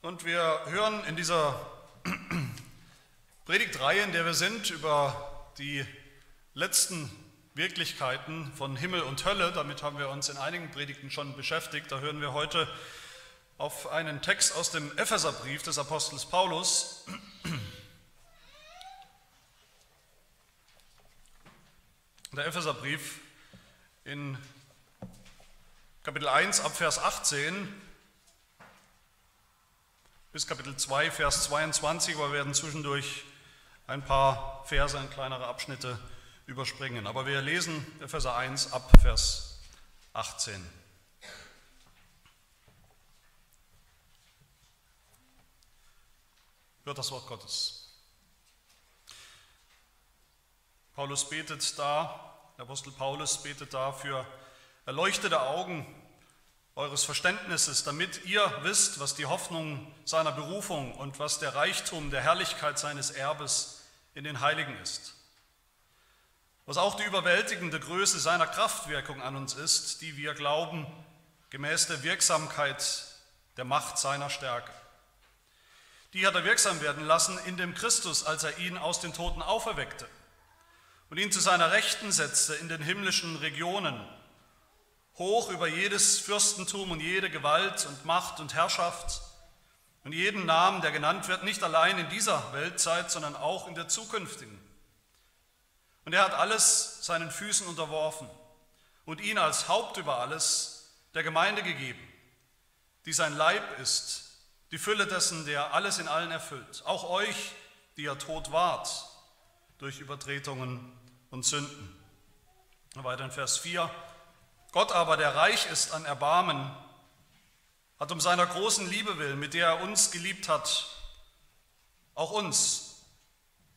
Und wir hören in dieser Predigtreihe, in der wir sind, über die letzten Wirklichkeiten von Himmel und Hölle. Damit haben wir uns in einigen Predigten schon beschäftigt. Da hören wir heute auf einen Text aus dem Epheserbrief des Apostels Paulus. Der Epheserbrief in Kapitel 1 ab Vers 18 bis Kapitel 2, Vers 22, aber wir werden zwischendurch ein paar Verse, ein kleinere Abschnitte überspringen. Aber wir lesen Epheser 1 ab Vers 18. Hört das Wort Gottes. Paulus betet da, der Apostel Paulus betet da für erleuchtete Augen eures Verständnisses, damit ihr wisst, was die Hoffnung seiner Berufung und was der Reichtum der Herrlichkeit seines Erbes in den Heiligen ist. Was auch die überwältigende Größe seiner Kraftwirkung an uns ist, die wir glauben, gemäß der Wirksamkeit der Macht seiner Stärke. Die hat er wirksam werden lassen in dem Christus, als er ihn aus den Toten auferweckte und ihn zu seiner Rechten setzte in den himmlischen Regionen hoch über jedes Fürstentum und jede Gewalt und Macht und Herrschaft und jeden Namen, der genannt wird, nicht allein in dieser Weltzeit, sondern auch in der zukünftigen. Und er hat alles seinen Füßen unterworfen und ihn als Haupt über alles der Gemeinde gegeben, die sein Leib ist, die Fülle dessen, der alles in allen erfüllt. Auch euch, die ihr tot wart durch Übertretungen und Sünden. Weiter in Vers 4. Gott aber, der reich ist an Erbarmen, hat um seiner großen Liebe willen, mit der er uns geliebt hat, auch uns,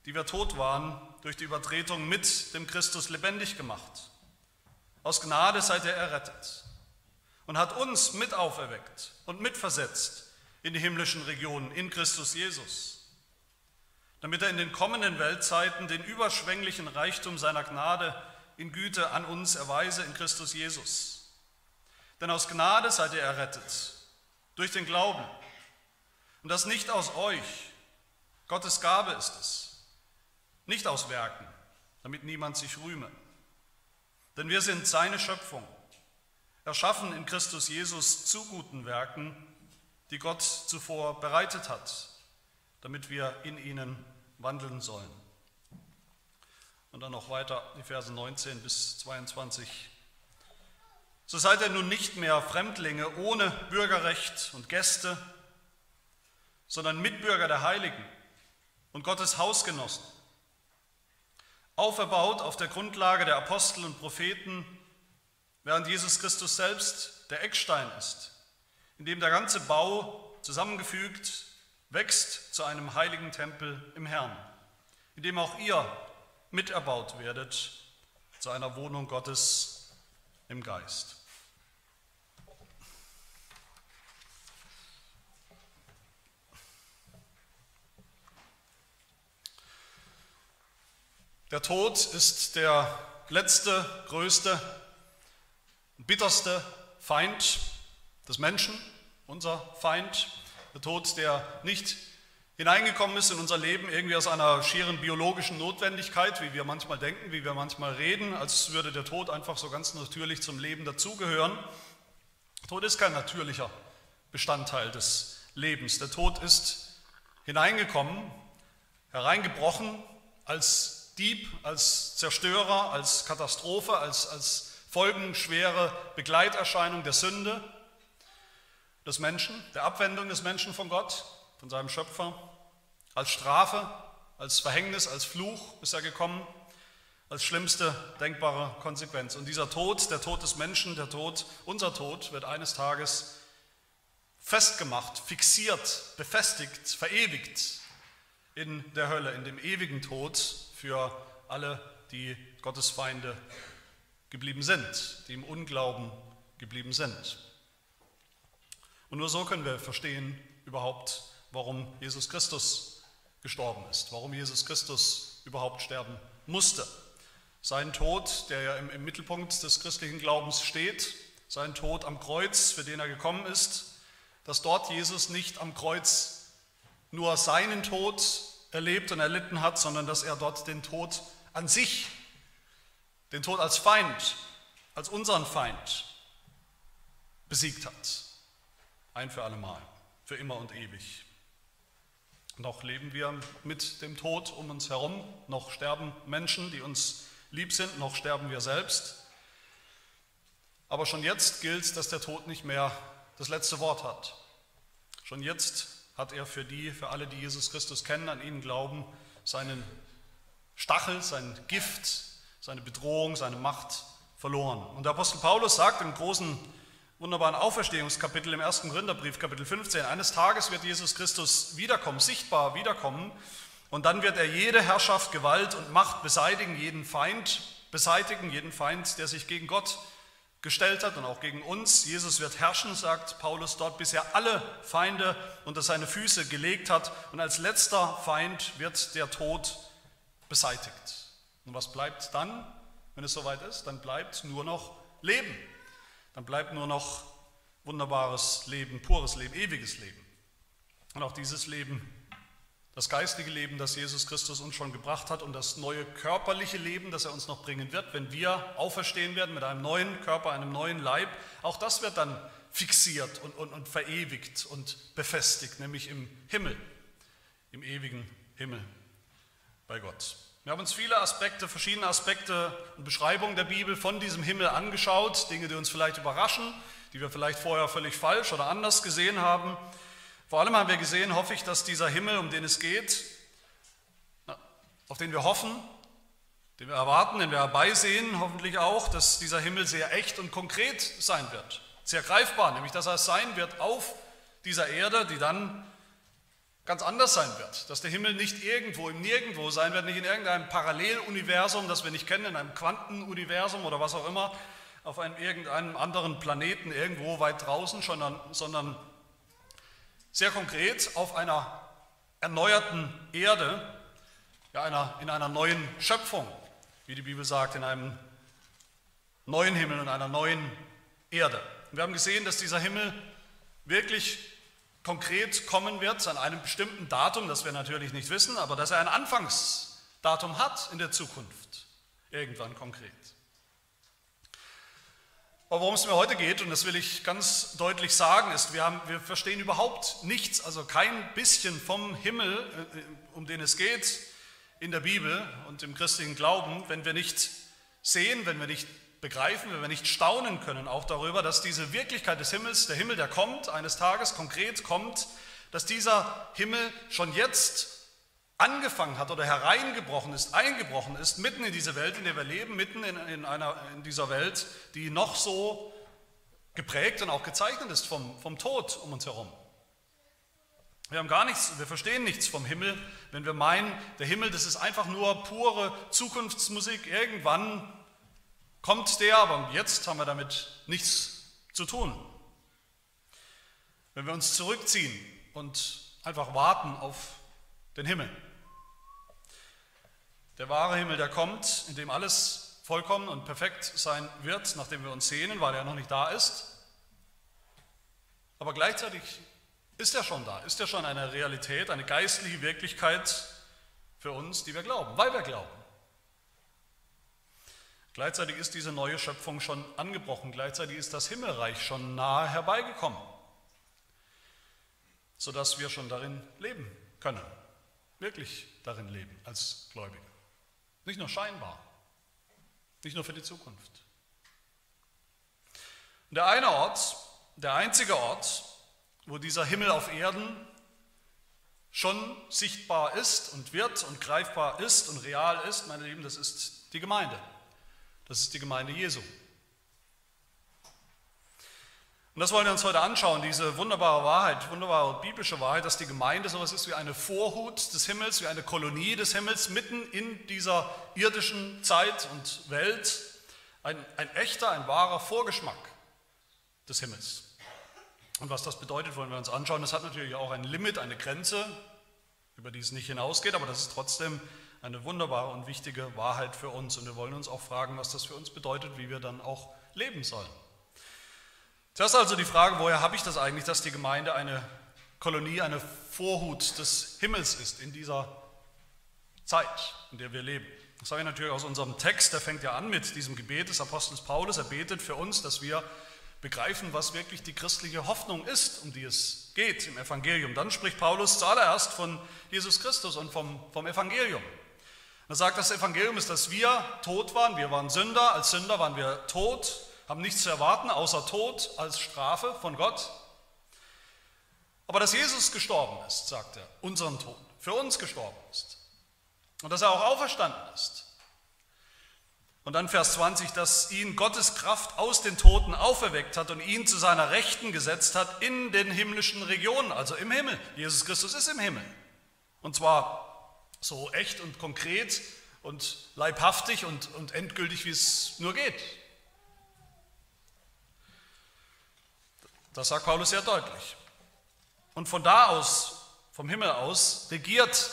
die wir tot waren, durch die Übertretung mit dem Christus lebendig gemacht. Aus Gnade seid ihr errettet und hat uns mit auferweckt und mitversetzt in die himmlischen Regionen in Christus Jesus, damit er in den kommenden Weltzeiten den überschwänglichen Reichtum seiner Gnade in Güte an uns erweise in Christus Jesus. Denn aus Gnade seid ihr errettet, durch den Glauben. Und das nicht aus euch, Gottes Gabe ist es, nicht aus Werken, damit niemand sich rühme. Denn wir sind seine Schöpfung, erschaffen in Christus Jesus zu guten Werken, die Gott zuvor bereitet hat, damit wir in ihnen wandeln sollen. Und dann noch weiter die Verse 19 bis 22. So seid ihr nun nicht mehr Fremdlinge ohne Bürgerrecht und Gäste, sondern Mitbürger der Heiligen und Gottes Hausgenossen, auferbaut auf der Grundlage der Apostel und Propheten, während Jesus Christus selbst der Eckstein ist, in dem der ganze Bau zusammengefügt wächst zu einem heiligen Tempel im Herrn, in dem auch ihr miterbaut werdet zu einer Wohnung Gottes im Geist. Der Tod ist der letzte, größte, bitterste Feind des Menschen, unser Feind. Der Tod, der nicht hineingekommen ist in unser Leben, irgendwie aus einer schieren biologischen Notwendigkeit, wie wir manchmal denken, wie wir manchmal reden, als würde der Tod einfach so ganz natürlich zum Leben dazugehören. Tod ist kein natürlicher Bestandteil des Lebens. Der Tod ist hineingekommen, hereingebrochen als Dieb, als Zerstörer, als Katastrophe, als, als folgenschwere Begleiterscheinung der Sünde des Menschen, der Abwendung des Menschen von Gott, von seinem Schöpfer. Als Strafe, als Verhängnis, als Fluch ist er gekommen, als schlimmste denkbare Konsequenz. Und dieser Tod, der Tod des Menschen, der Tod, unser Tod, wird eines Tages festgemacht, fixiert, befestigt, verewigt in der Hölle, in dem ewigen Tod für alle, die Gottes Feinde geblieben sind, die im Unglauben geblieben sind. Und nur so können wir verstehen überhaupt, warum Jesus Christus gestorben ist, warum Jesus Christus überhaupt sterben musste. Sein Tod, der ja im, im Mittelpunkt des christlichen Glaubens steht, sein Tod am Kreuz, für den er gekommen ist, dass dort Jesus nicht am Kreuz nur seinen Tod erlebt und erlitten hat, sondern dass er dort den Tod an sich, den Tod als Feind, als unseren Feind besiegt hat. Ein für allemal, für immer und ewig. Noch leben wir mit dem Tod um uns herum, noch sterben Menschen, die uns lieb sind, noch sterben wir selbst. Aber schon jetzt gilt, dass der Tod nicht mehr das letzte Wort hat. Schon jetzt hat er für die, für alle, die Jesus Christus kennen, an ihn glauben, seinen Stachel, sein Gift, seine Bedrohung, seine Macht verloren. Und der Apostel Paulus sagt im großen, wunderbaren Auferstehungskapitel im ersten Gründerbrief, Kapitel 15, eines Tages wird Jesus Christus wiederkommen, sichtbar wiederkommen, und dann wird er jede Herrschaft, Gewalt und Macht beseitigen, jeden Feind beseitigen, jeden Feind, der sich gegen Gott gestellt hat und auch gegen uns. Jesus wird herrschen, sagt Paulus dort, bis er alle Feinde unter seine Füße gelegt hat. Und als letzter Feind wird der Tod beseitigt. Und was bleibt dann, wenn es soweit ist? Dann bleibt nur noch Leben. Dann bleibt nur noch wunderbares Leben, pures Leben, ewiges Leben. Und auch dieses Leben das geistige Leben, das Jesus Christus uns schon gebracht hat und das neue körperliche Leben, das er uns noch bringen wird, wenn wir auferstehen werden mit einem neuen Körper, einem neuen Leib, auch das wird dann fixiert und, und, und verewigt und befestigt, nämlich im Himmel, im ewigen Himmel bei Gott. Wir haben uns viele Aspekte, verschiedene Aspekte und Beschreibungen der Bibel von diesem Himmel angeschaut, Dinge, die uns vielleicht überraschen, die wir vielleicht vorher völlig falsch oder anders gesehen haben. Vor allem haben wir gesehen, hoffe ich, dass dieser Himmel, um den es geht, auf den wir hoffen, den wir erwarten, den wir herbeisehen, hoffentlich auch, dass dieser Himmel sehr echt und konkret sein wird, sehr greifbar, nämlich dass er sein wird auf dieser Erde, die dann ganz anders sein wird, dass der Himmel nicht irgendwo im Nirgendwo sein wird, nicht in irgendeinem Paralleluniversum, das wir nicht kennen, in einem Quantenuniversum oder was auch immer, auf einem irgendeinem anderen Planeten irgendwo weit draußen, sondern, sondern sehr konkret auf einer erneuerten Erde, ja, einer, in einer neuen Schöpfung, wie die Bibel sagt, in einem neuen Himmel und einer neuen Erde. Und wir haben gesehen, dass dieser Himmel wirklich konkret kommen wird an einem bestimmten Datum, das wir natürlich nicht wissen, aber dass er ein Anfangsdatum hat in der Zukunft, irgendwann konkret. Aber worum es mir heute geht, und das will ich ganz deutlich sagen, ist, wir, haben, wir verstehen überhaupt nichts, also kein bisschen vom Himmel, äh, um den es geht in der Bibel und im christlichen Glauben, wenn wir nicht sehen, wenn wir nicht begreifen, wenn wir nicht staunen können, auch darüber, dass diese Wirklichkeit des Himmels, der Himmel, der kommt, eines Tages konkret kommt, dass dieser Himmel schon jetzt angefangen hat oder hereingebrochen ist, eingebrochen ist, mitten in diese Welt, in der wir leben, mitten in, in, einer, in dieser Welt, die noch so geprägt und auch gezeichnet ist vom, vom Tod um uns herum. Wir haben gar nichts, wir verstehen nichts vom Himmel, wenn wir meinen, der Himmel, das ist einfach nur pure Zukunftsmusik. Irgendwann kommt der, aber jetzt haben wir damit nichts zu tun. Wenn wir uns zurückziehen und einfach warten auf den Himmel. Der wahre Himmel, der kommt, in dem alles vollkommen und perfekt sein wird, nachdem wir uns sehnen, weil er noch nicht da ist. Aber gleichzeitig ist er schon da, ist er schon eine Realität, eine geistliche Wirklichkeit für uns, die wir glauben, weil wir glauben. Gleichzeitig ist diese neue Schöpfung schon angebrochen, gleichzeitig ist das Himmelreich schon nahe herbeigekommen, sodass wir schon darin leben können, wirklich darin leben als Gläubige. Nicht nur scheinbar, nicht nur für die Zukunft. Der eine Ort, der einzige Ort, wo dieser Himmel auf Erden schon sichtbar ist und wird und greifbar ist und real ist, meine Lieben, das ist die Gemeinde. Das ist die Gemeinde Jesu. Und das wollen wir uns heute anschauen, diese wunderbare Wahrheit, wunderbare biblische Wahrheit, dass die Gemeinde so etwas ist wie eine Vorhut des Himmels, wie eine Kolonie des Himmels, mitten in dieser irdischen Zeit und Welt. Ein, ein echter, ein wahrer Vorgeschmack des Himmels. Und was das bedeutet, wollen wir uns anschauen. Das hat natürlich auch ein Limit, eine Grenze, über die es nicht hinausgeht, aber das ist trotzdem eine wunderbare und wichtige Wahrheit für uns. Und wir wollen uns auch fragen, was das für uns bedeutet, wie wir dann auch leben sollen. Zuerst also die Frage, woher habe ich das eigentlich, dass die Gemeinde eine Kolonie, eine Vorhut des Himmels ist in dieser Zeit, in der wir leben. Das sage ich natürlich aus unserem Text, der fängt ja an mit diesem Gebet des Apostels Paulus. Er betet für uns, dass wir begreifen, was wirklich die christliche Hoffnung ist, um die es geht im Evangelium. Dann spricht Paulus zuallererst von Jesus Christus und vom, vom Evangelium. Er sagt, das Evangelium ist, dass wir tot waren, wir waren Sünder, als Sünder waren wir tot, haben nichts zu erwarten außer Tod als Strafe von Gott. Aber dass Jesus gestorben ist, sagt er, unseren Tod, für uns gestorben ist. Und dass er auch auferstanden ist. Und dann Vers 20, dass ihn Gottes Kraft aus den Toten auferweckt hat und ihn zu seiner Rechten gesetzt hat in den himmlischen Regionen, also im Himmel. Jesus Christus ist im Himmel. Und zwar so echt und konkret und leibhaftig und, und endgültig, wie es nur geht. Das sagt Paulus sehr deutlich. Und von da aus, vom Himmel aus, regiert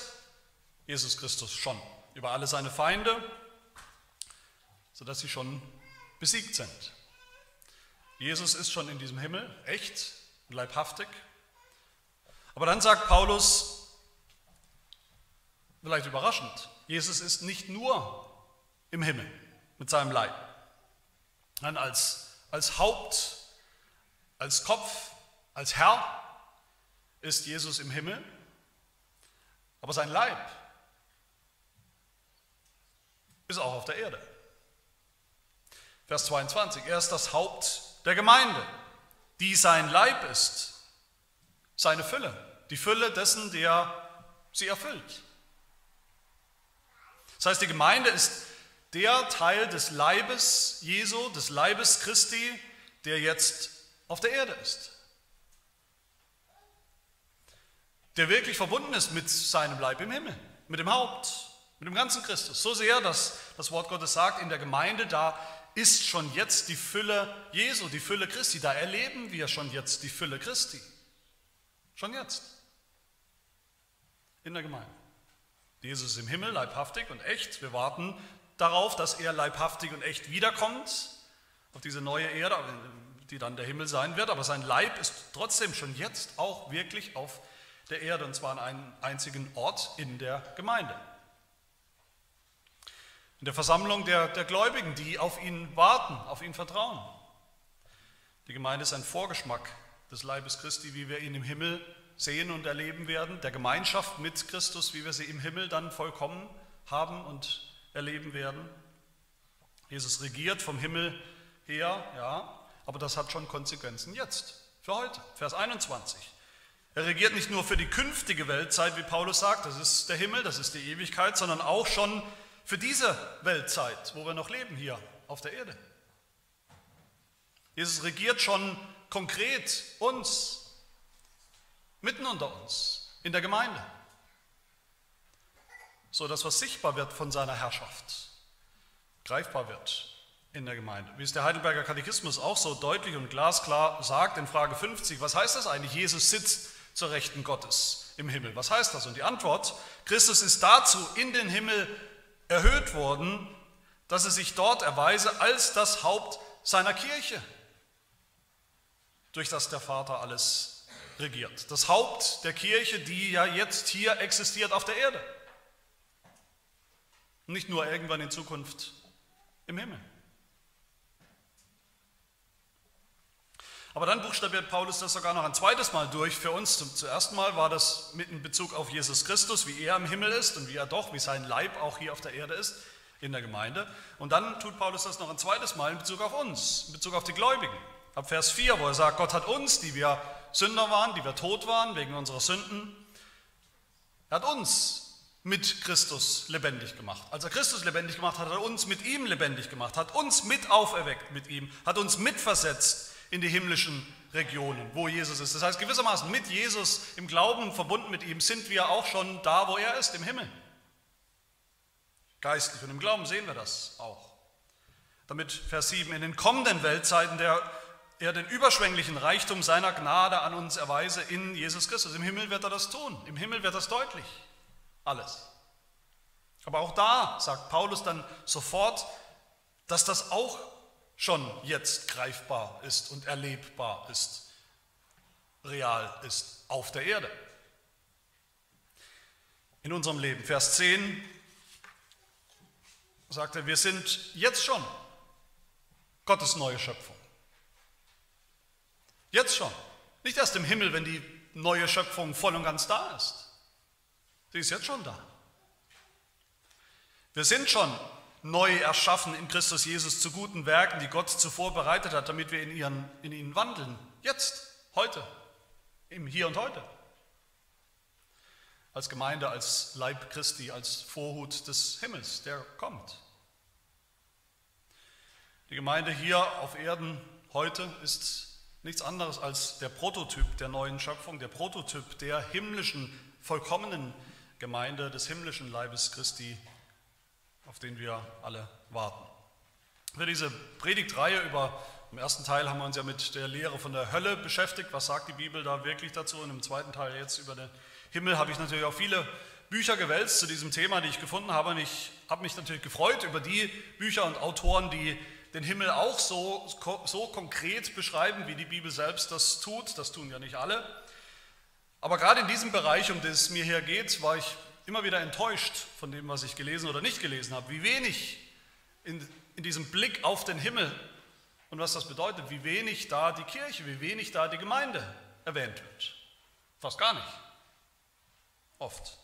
Jesus Christus schon über alle seine Feinde, sodass sie schon besiegt sind. Jesus ist schon in diesem Himmel, echt und leibhaftig. Aber dann sagt Paulus, vielleicht überraschend, Jesus ist nicht nur im Himmel mit seinem Leib. Nein, als, als Haupt, als Kopf, als Herr ist Jesus im Himmel, aber sein Leib ist auch auf der Erde. Vers 22, er ist das Haupt der Gemeinde, die sein Leib ist, seine Fülle, die Fülle dessen, der sie erfüllt. Das heißt, die Gemeinde ist der Teil des Leibes Jesu, des Leibes Christi, der jetzt auf der Erde ist. der wirklich verbunden ist mit seinem Leib im Himmel, mit dem Haupt, mit dem ganzen Christus. So sehr, dass das Wort Gottes sagt, in der Gemeinde, da ist schon jetzt die Fülle Jesu, die Fülle Christi. Da erleben wir schon jetzt die Fülle Christi. Schon jetzt. In der Gemeinde. Jesus ist im Himmel, leibhaftig und echt. Wir warten darauf, dass er leibhaftig und echt wiederkommt auf diese neue Erde, die dann der Himmel sein wird. Aber sein Leib ist trotzdem schon jetzt auch wirklich auf der Erde, und zwar an einem einzigen Ort in der Gemeinde. In der Versammlung der, der Gläubigen, die auf ihn warten, auf ihn vertrauen. Die Gemeinde ist ein Vorgeschmack des Leibes Christi, wie wir ihn im Himmel sehen und erleben werden, der Gemeinschaft mit Christus, wie wir sie im Himmel dann vollkommen haben und erleben werden. Jesus regiert vom Himmel her, ja, aber das hat schon Konsequenzen jetzt, für heute. Vers 21. Er regiert nicht nur für die künftige Weltzeit, wie Paulus sagt, das ist der Himmel, das ist die Ewigkeit, sondern auch schon für diese Weltzeit, wo wir noch leben hier auf der Erde. Jesus regiert schon konkret uns, mitten unter uns, in der Gemeinde, so dass was sichtbar wird von seiner Herrschaft, greifbar wird in der Gemeinde. Wie es der Heidelberger Katechismus auch so deutlich und glasklar sagt in Frage 50, was heißt das eigentlich? Jesus sitzt zur Rechten Gottes im Himmel. Was heißt das? Und die Antwort, Christus ist dazu in den Himmel erhöht worden, dass er sich dort erweise als das Haupt seiner Kirche, durch das der Vater alles regiert. Das Haupt der Kirche, die ja jetzt hier existiert auf der Erde. Nicht nur irgendwann in Zukunft im Himmel. Aber dann buchstabiert Paulus das sogar noch ein zweites Mal durch für uns. Zum, zuerst Mal war das mit in Bezug auf Jesus Christus, wie er im Himmel ist und wie er doch, wie sein Leib auch hier auf der Erde ist, in der Gemeinde. Und dann tut Paulus das noch ein zweites Mal in Bezug auf uns, in Bezug auf die Gläubigen. Ab Vers 4, wo er sagt, Gott hat uns, die wir Sünder waren, die wir tot waren wegen unserer Sünden, er hat uns mit Christus lebendig gemacht. Als er Christus lebendig gemacht hat, hat er uns mit ihm lebendig gemacht, hat uns mit auferweckt mit ihm, hat uns mitversetzt in die himmlischen Regionen, wo Jesus ist. Das heißt, gewissermaßen mit Jesus im Glauben verbunden mit ihm sind wir auch schon da, wo er ist, im Himmel. Geistlich und im Glauben sehen wir das auch. Damit Vers 7, in den kommenden Weltzeiten der er den überschwänglichen Reichtum seiner Gnade an uns erweise in Jesus Christus. Im Himmel wird er das tun. Im Himmel wird das deutlich. Alles. Aber auch da sagt Paulus dann sofort, dass das auch schon jetzt greifbar ist und erlebbar ist, real ist auf der Erde. In unserem Leben. Vers 10 sagt er, wir sind jetzt schon Gottes neue Schöpfung. Jetzt schon. Nicht erst im Himmel, wenn die neue Schöpfung voll und ganz da ist. Sie ist jetzt schon da. Wir sind schon neu erschaffen in Christus Jesus zu guten Werken, die Gott zuvor bereitet hat, damit wir in, ihren, in ihnen wandeln. Jetzt, heute, im Hier und heute. Als Gemeinde, als Leib Christi, als Vorhut des Himmels, der kommt. Die Gemeinde hier auf Erden heute ist nichts anderes als der Prototyp der neuen Schöpfung, der Prototyp der himmlischen, vollkommenen Gemeinde, des himmlischen Leibes Christi, auf den wir alle warten. Für diese Predigtreihe über, im ersten Teil haben wir uns ja mit der Lehre von der Hölle beschäftigt. Was sagt die Bibel da wirklich dazu? Und im zweiten Teil jetzt über den Himmel habe ich natürlich auch viele Bücher gewälzt zu diesem Thema, die ich gefunden habe. Und ich habe mich natürlich gefreut über die Bücher und Autoren, die den Himmel auch so, so konkret beschreiben, wie die Bibel selbst das tut. Das tun ja nicht alle. Aber gerade in diesem Bereich, um den es mir hier geht, war ich immer wieder enttäuscht von dem, was ich gelesen oder nicht gelesen habe. Wie wenig in, in diesem Blick auf den Himmel und was das bedeutet, wie wenig da die Kirche, wie wenig da die Gemeinde erwähnt wird. Fast gar nicht. Oft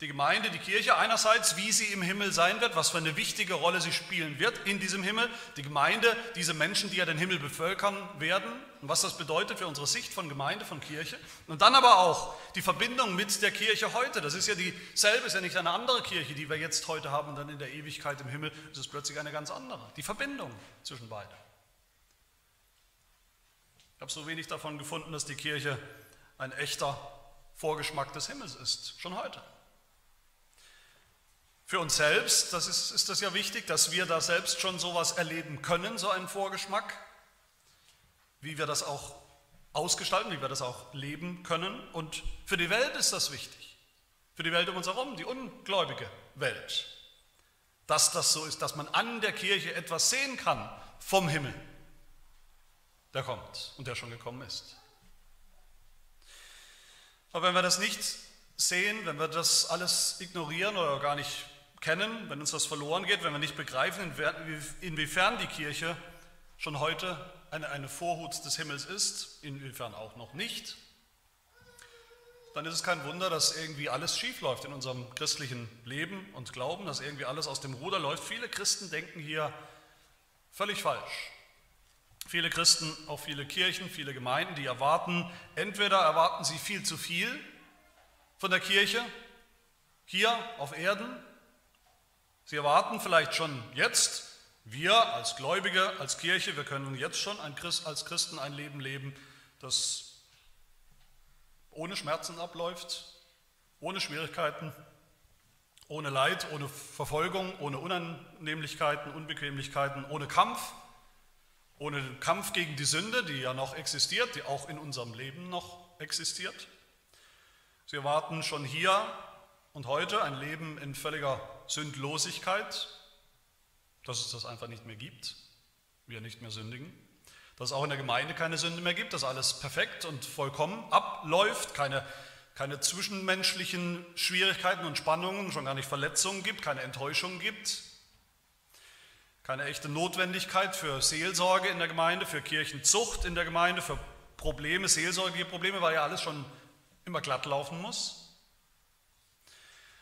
die Gemeinde, die Kirche einerseits, wie sie im Himmel sein wird, was für eine wichtige Rolle sie spielen wird in diesem Himmel, die Gemeinde, diese Menschen, die ja den Himmel bevölkern werden und was das bedeutet für unsere Sicht von Gemeinde, von Kirche. Und dann aber auch die Verbindung mit der Kirche heute, das ist ja dieselbe, ist ja nicht eine andere Kirche, die wir jetzt heute haben und dann in der Ewigkeit im Himmel. Ist es plötzlich eine ganz andere, die Verbindung zwischen beiden. Ich habe so wenig davon gefunden, dass die Kirche ein echter Vorgeschmack des Himmels ist, schon heute. Für uns selbst, das ist, ist das ja wichtig, dass wir da selbst schon sowas erleben können, so einen Vorgeschmack, wie wir das auch ausgestalten, wie wir das auch leben können. Und für die Welt ist das wichtig, für die Welt um uns herum, die ungläubige Welt, dass das so ist, dass man an der Kirche etwas sehen kann vom Himmel, der kommt und der schon gekommen ist. Aber wenn wir das nicht sehen, wenn wir das alles ignorieren oder gar nicht kennen, wenn uns das verloren geht, wenn wir nicht begreifen, inwiefern die Kirche schon heute eine, Vorhut des Himmels ist, inwiefern auch noch nicht, dann ist es kein Wunder, dass irgendwie alles schief läuft in unserem christlichen Leben und Glauben, dass irgendwie alles aus dem Ruder läuft. Viele Christen denken hier völlig falsch. Viele Christen, auch viele Kirchen, viele Gemeinden, die erwarten, entweder erwarten sie viel zu viel von der Kirche hier auf Erden Sie erwarten vielleicht schon jetzt, wir als Gläubige, als Kirche, wir können jetzt schon als Christen ein Leben leben, das ohne Schmerzen abläuft, ohne Schwierigkeiten, ohne Leid, ohne Verfolgung, ohne Unannehmlichkeiten, Unbequemlichkeiten, ohne Kampf, ohne Kampf gegen die Sünde, die ja noch existiert, die auch in unserem Leben noch existiert. Sie erwarten schon hier und heute ein Leben in völliger Sündlosigkeit, dass es das einfach nicht mehr gibt, wir nicht mehr sündigen, dass es auch in der Gemeinde keine Sünde mehr gibt, dass alles perfekt und vollkommen abläuft, keine, keine zwischenmenschlichen Schwierigkeiten und Spannungen, schon gar nicht Verletzungen gibt, keine Enttäuschungen gibt, keine echte Notwendigkeit für Seelsorge in der Gemeinde, für Kirchenzucht in der Gemeinde, für Probleme, seelsorgige Probleme, weil ja alles schon immer glatt laufen muss.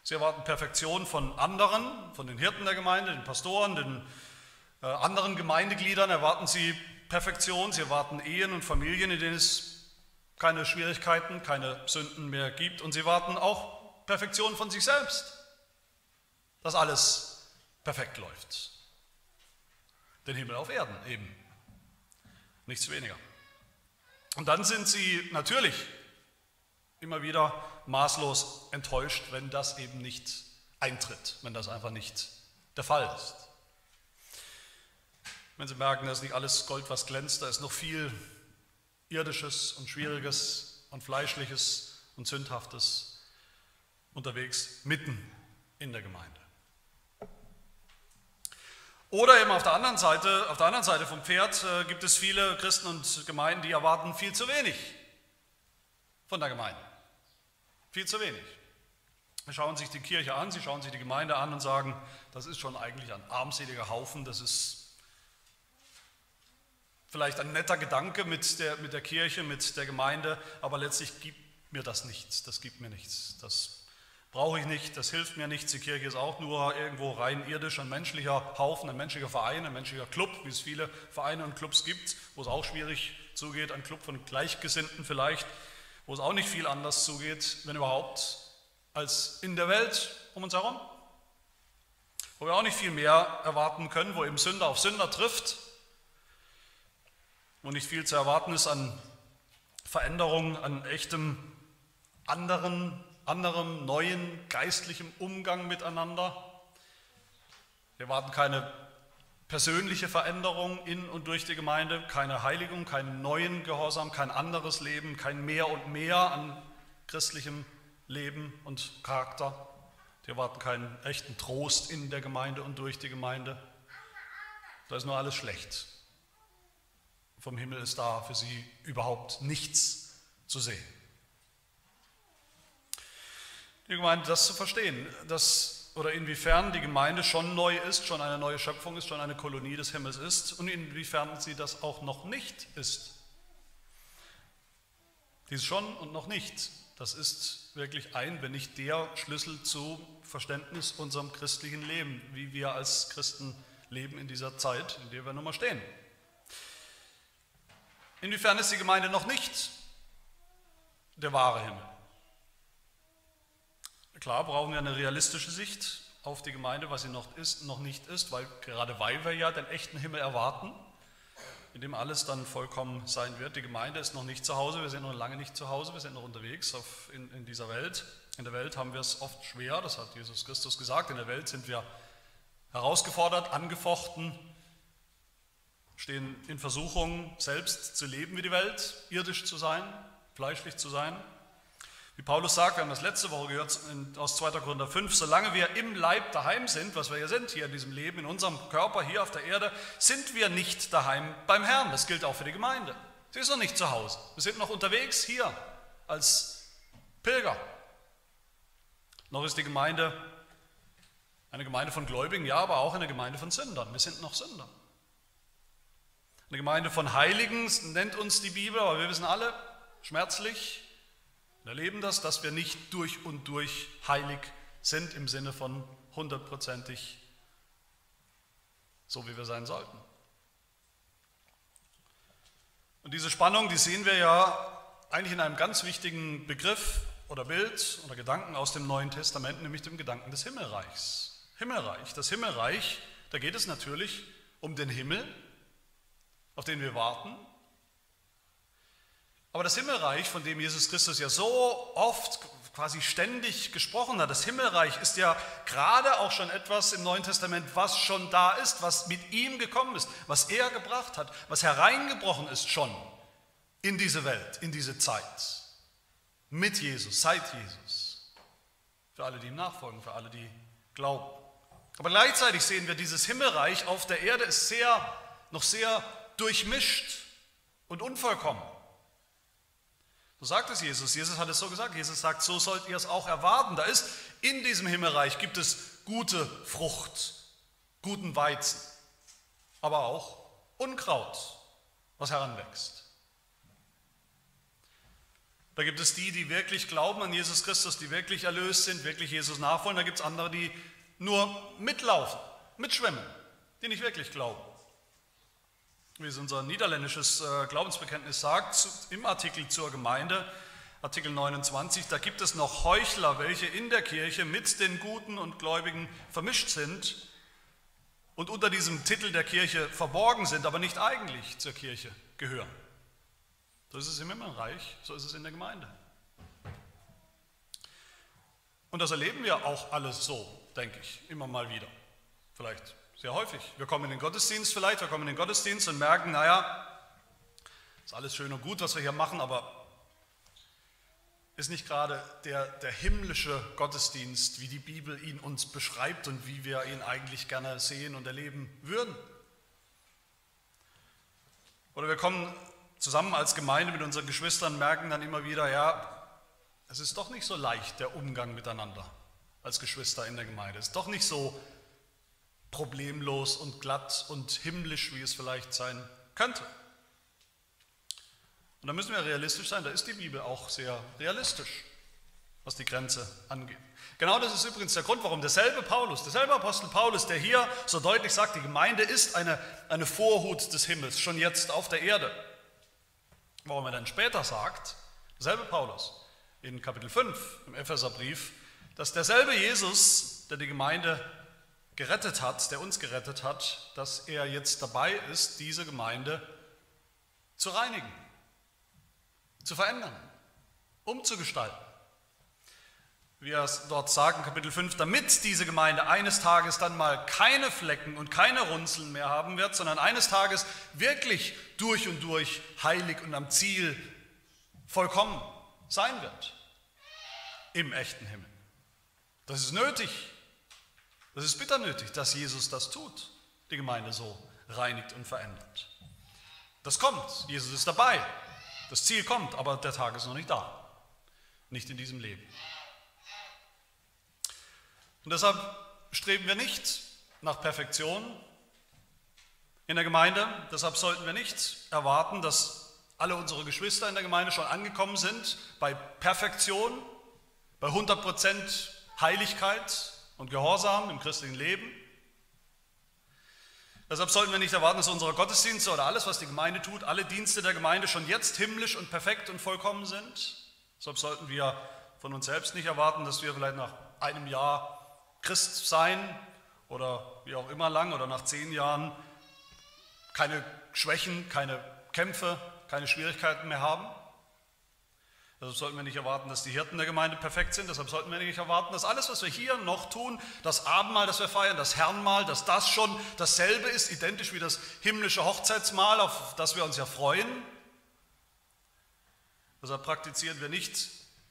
Sie erwarten Perfektion von anderen, von den Hirten der Gemeinde, den Pastoren, den äh, anderen Gemeindegliedern erwarten sie Perfektion. Sie erwarten Ehen und Familien, in denen es keine Schwierigkeiten, keine Sünden mehr gibt. Und sie erwarten auch Perfektion von sich selbst, dass alles perfekt läuft. Den Himmel auf Erden eben. Nichts weniger. Und dann sind sie natürlich immer wieder maßlos enttäuscht, wenn das eben nicht eintritt, wenn das einfach nicht der Fall ist. Wenn Sie merken, dass nicht alles Gold, was glänzt, da ist noch viel Irdisches und Schwieriges und Fleischliches und Sündhaftes unterwegs, mitten in der Gemeinde. Oder eben auf der anderen Seite, auf der anderen Seite vom Pferd äh, gibt es viele Christen und Gemeinden, die erwarten viel zu wenig von der Gemeinde. Viel zu wenig. Sie schauen sich die Kirche an, sie schauen sich die Gemeinde an und sagen, das ist schon eigentlich ein armseliger Haufen, das ist vielleicht ein netter Gedanke mit der, mit der Kirche, mit der Gemeinde, aber letztlich gibt mir das nichts, das gibt mir nichts, das brauche ich nicht, das hilft mir nichts. Die Kirche ist auch nur irgendwo rein irdisch, ein menschlicher Haufen, ein menschlicher Verein, ein menschlicher Club, wie es viele Vereine und Clubs gibt, wo es auch schwierig zugeht, ein Club von Gleichgesinnten vielleicht, wo es auch nicht viel anders zugeht, wenn überhaupt, als in der Welt um uns herum, wo wir auch nicht viel mehr erwarten können, wo eben Sünder auf Sünder trifft, wo nicht viel zu erwarten ist an Veränderung, an echtem anderen, anderem neuen geistlichem Umgang miteinander. Wir erwarten keine persönliche Veränderung in und durch die Gemeinde, keine Heiligung, keinen neuen Gehorsam, kein anderes Leben, kein mehr und mehr an christlichem Leben und Charakter. Die erwarten keinen echten Trost in der Gemeinde und durch die Gemeinde. Da ist nur alles schlecht. Vom Himmel ist da für sie überhaupt nichts zu sehen. Die Gemeinde, das zu verstehen, dass, oder inwiefern die Gemeinde schon neu ist, schon eine neue Schöpfung ist, schon eine Kolonie des Himmels ist und inwiefern sie das auch noch nicht ist. Dies schon und noch nicht, das ist wirklich ein, wenn nicht der Schlüssel zu Verständnis unserem christlichen Leben, wie wir als Christen leben in dieser Zeit, in der wir nun mal stehen. Inwiefern ist die Gemeinde noch nicht der wahre Himmel? Klar brauchen wir eine realistische Sicht auf die Gemeinde, was sie noch ist, noch nicht ist, weil gerade weil wir ja den echten Himmel erwarten, in dem alles dann vollkommen sein wird. Die Gemeinde ist noch nicht zu Hause, wir sind noch lange nicht zu Hause, wir sind noch unterwegs auf, in, in dieser Welt. In der Welt haben wir es oft schwer, das hat Jesus Christus gesagt. In der Welt sind wir herausgefordert, angefochten, stehen in Versuchung, selbst zu leben wie die Welt, irdisch zu sein, fleischlich zu sein. Wie Paulus sagt, wir haben das letzte Woche gehört aus 2. Korinther 5, solange wir im Leib daheim sind, was wir ja sind hier in diesem Leben, in unserem Körper hier auf der Erde, sind wir nicht daheim beim Herrn. Das gilt auch für die Gemeinde. Sie ist noch nicht zu Hause. Wir sind noch unterwegs hier als Pilger. Noch ist die Gemeinde eine Gemeinde von Gläubigen, ja, aber auch eine Gemeinde von Sündern. Wir sind noch Sünder. Eine Gemeinde von Heiligen nennt uns die Bibel, aber wir wissen alle, schmerzlich, wir erleben das, dass wir nicht durch und durch heilig sind im Sinne von hundertprozentig so, wie wir sein sollten. Und diese Spannung, die sehen wir ja eigentlich in einem ganz wichtigen Begriff oder Bild oder Gedanken aus dem Neuen Testament, nämlich dem Gedanken des Himmelreichs. Himmelreich, das Himmelreich, da geht es natürlich um den Himmel, auf den wir warten, aber das Himmelreich, von dem Jesus Christus ja so oft, quasi ständig gesprochen hat, das Himmelreich ist ja gerade auch schon etwas im Neuen Testament, was schon da ist, was mit ihm gekommen ist, was er gebracht hat, was hereingebrochen ist schon in diese Welt, in diese Zeit. Mit Jesus, seit Jesus. Für alle, die ihm nachfolgen, für alle, die glauben. Aber gleichzeitig sehen wir, dieses Himmelreich auf der Erde ist sehr, noch sehr durchmischt und unvollkommen. So sagt es Jesus. Jesus hat es so gesagt. Jesus sagt, so sollt ihr es auch erwarten. Da ist in diesem Himmelreich gibt es gute Frucht, guten Weizen, aber auch Unkraut, was heranwächst. Da gibt es die, die wirklich glauben an Jesus Christus, die wirklich erlöst sind, wirklich Jesus nachfolgen. Da gibt es andere, die nur mitlaufen, mitschwimmen, die nicht wirklich glauben wie es unser niederländisches äh, Glaubensbekenntnis sagt, im Artikel zur Gemeinde, Artikel 29, da gibt es noch Heuchler, welche in der Kirche mit den Guten und Gläubigen vermischt sind und unter diesem Titel der Kirche verborgen sind, aber nicht eigentlich zur Kirche gehören. So ist es im Himmelreich, so ist es in der Gemeinde. Und das erleben wir auch alles so, denke ich, immer mal wieder. Vielleicht sehr häufig. Wir kommen in den Gottesdienst vielleicht, wir kommen in den Gottesdienst und merken, naja, ist alles schön und gut, was wir hier machen, aber ist nicht gerade der, der himmlische Gottesdienst, wie die Bibel ihn uns beschreibt und wie wir ihn eigentlich gerne sehen und erleben würden. Oder wir kommen zusammen als Gemeinde mit unseren Geschwistern, merken dann immer wieder, ja, es ist doch nicht so leicht der Umgang miteinander als Geschwister in der Gemeinde. Es ist doch nicht so problemlos und glatt und himmlisch, wie es vielleicht sein könnte. Und da müssen wir realistisch sein, da ist die Bibel auch sehr realistisch, was die Grenze angeht. Genau das ist übrigens der Grund, warum derselbe Paulus, derselbe Apostel Paulus, der hier so deutlich sagt, die Gemeinde ist eine, eine Vorhut des Himmels, schon jetzt auf der Erde. Warum er dann später sagt, derselbe Paulus in Kapitel 5 im Epheserbrief, dass derselbe Jesus, der die Gemeinde gerettet hat, der uns gerettet hat, dass er jetzt dabei ist, diese Gemeinde zu reinigen zu verändern, umzugestalten. Wie er es dort sagt in Kapitel 5, damit diese Gemeinde eines Tages dann mal keine Flecken und keine Runzeln mehr haben wird, sondern eines Tages wirklich durch und durch heilig und am Ziel vollkommen sein wird. Im echten Himmel. Das ist nötig. Das ist bitter nötig, dass Jesus das tut, die Gemeinde so reinigt und verändert. Das kommt. Jesus ist dabei. Das Ziel kommt, aber der Tag ist noch nicht da. Nicht in diesem Leben. Und deshalb streben wir nicht nach Perfektion in der Gemeinde. Deshalb sollten wir nicht erwarten, dass alle unsere Geschwister in der Gemeinde schon angekommen sind bei Perfektion, bei 100% Heiligkeit und Gehorsam im christlichen Leben. Deshalb sollten wir nicht erwarten, dass unsere Gottesdienste oder alles, was die Gemeinde tut, alle Dienste der Gemeinde schon jetzt himmlisch und perfekt und vollkommen sind. Deshalb sollten wir von uns selbst nicht erwarten, dass wir vielleicht nach einem Jahr Christ sein oder wie auch immer lang oder nach zehn Jahren keine Schwächen, keine Kämpfe, keine Schwierigkeiten mehr haben. Deshalb sollten wir nicht erwarten, dass die Hirten der Gemeinde perfekt sind. Deshalb sollten wir nicht erwarten, dass alles, was wir hier noch tun, das Abendmahl, das wir feiern, das Herrnmahl, dass das schon dasselbe ist, identisch wie das himmlische Hochzeitsmahl, auf das wir uns ja freuen. Deshalb praktizieren wir nicht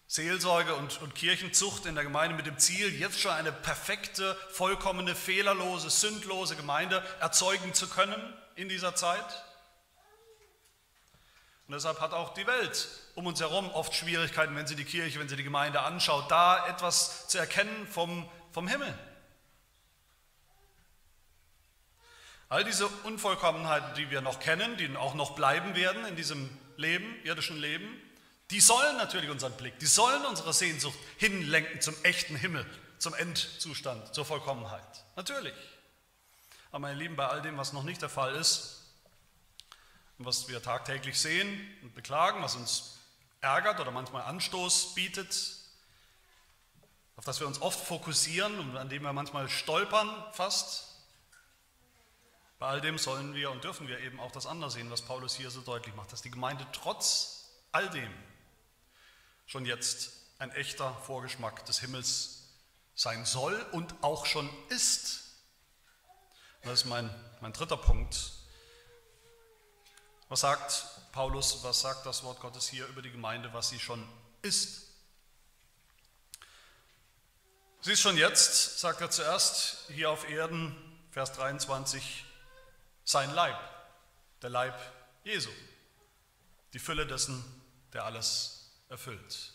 Seelsorge und, und Kirchenzucht in der Gemeinde mit dem Ziel, jetzt schon eine perfekte, vollkommene, fehlerlose, sündlose Gemeinde erzeugen zu können in dieser Zeit. Und deshalb hat auch die Welt um uns herum oft Schwierigkeiten, wenn sie die Kirche, wenn sie die Gemeinde anschaut, da etwas zu erkennen vom, vom Himmel. All diese Unvollkommenheiten, die wir noch kennen, die auch noch bleiben werden in diesem Leben, irdischen Leben, die sollen natürlich unseren Blick, die sollen unsere Sehnsucht hinlenken zum echten Himmel, zum Endzustand, zur Vollkommenheit. Natürlich. Aber meine Lieben, bei all dem, was noch nicht der Fall ist, was wir tagtäglich sehen und beklagen, was uns ärgert oder manchmal Anstoß bietet, auf das wir uns oft fokussieren und an dem wir manchmal stolpern fast. Bei all dem sollen wir und dürfen wir eben auch das andere sehen, was Paulus hier so deutlich macht, dass die Gemeinde trotz all dem schon jetzt ein echter Vorgeschmack des Himmels sein soll und auch schon ist. das ist mein, mein dritter Punkt, was sagt Paulus, was sagt das Wort Gottes hier über die Gemeinde, was sie schon ist? Sie ist schon jetzt, sagt er zuerst, hier auf Erden, Vers 23, sein Leib, der Leib Jesu, die Fülle dessen, der alles erfüllt.